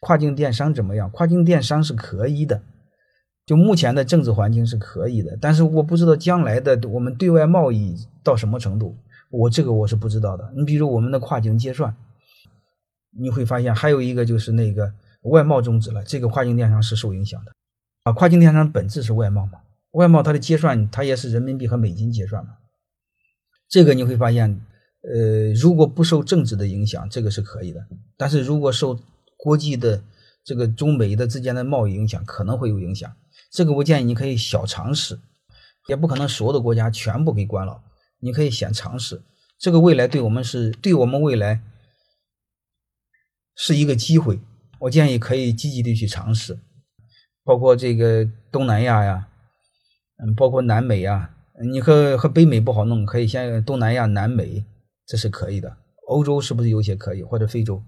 跨境电商怎么样？跨境电商是可以的，就目前的政治环境是可以的，但是我不知道将来的我们对外贸易到什么程度，我这个我是不知道的。你比如我们的跨境结算，你会发现还有一个就是那个外贸终止了，这个跨境电商是受影响的啊。跨境电商本质是外贸嘛，外贸它的结算它也是人民币和美金结算嘛，这个你会发现，呃，如果不受政治的影响，这个是可以的，但是如果受国际的这个中美的之间的贸易影响可能会有影响，这个我建议你可以小尝试，也不可能所有的国家全部给关了，你可以先尝试，这个未来对我们是对我们未来是一个机会，我建议可以积极的去尝试，包括这个东南亚呀，嗯，包括南美呀，你和和北美不好弄，可以先东南亚、南美，这是可以的，欧洲是不是有些可以，或者非洲？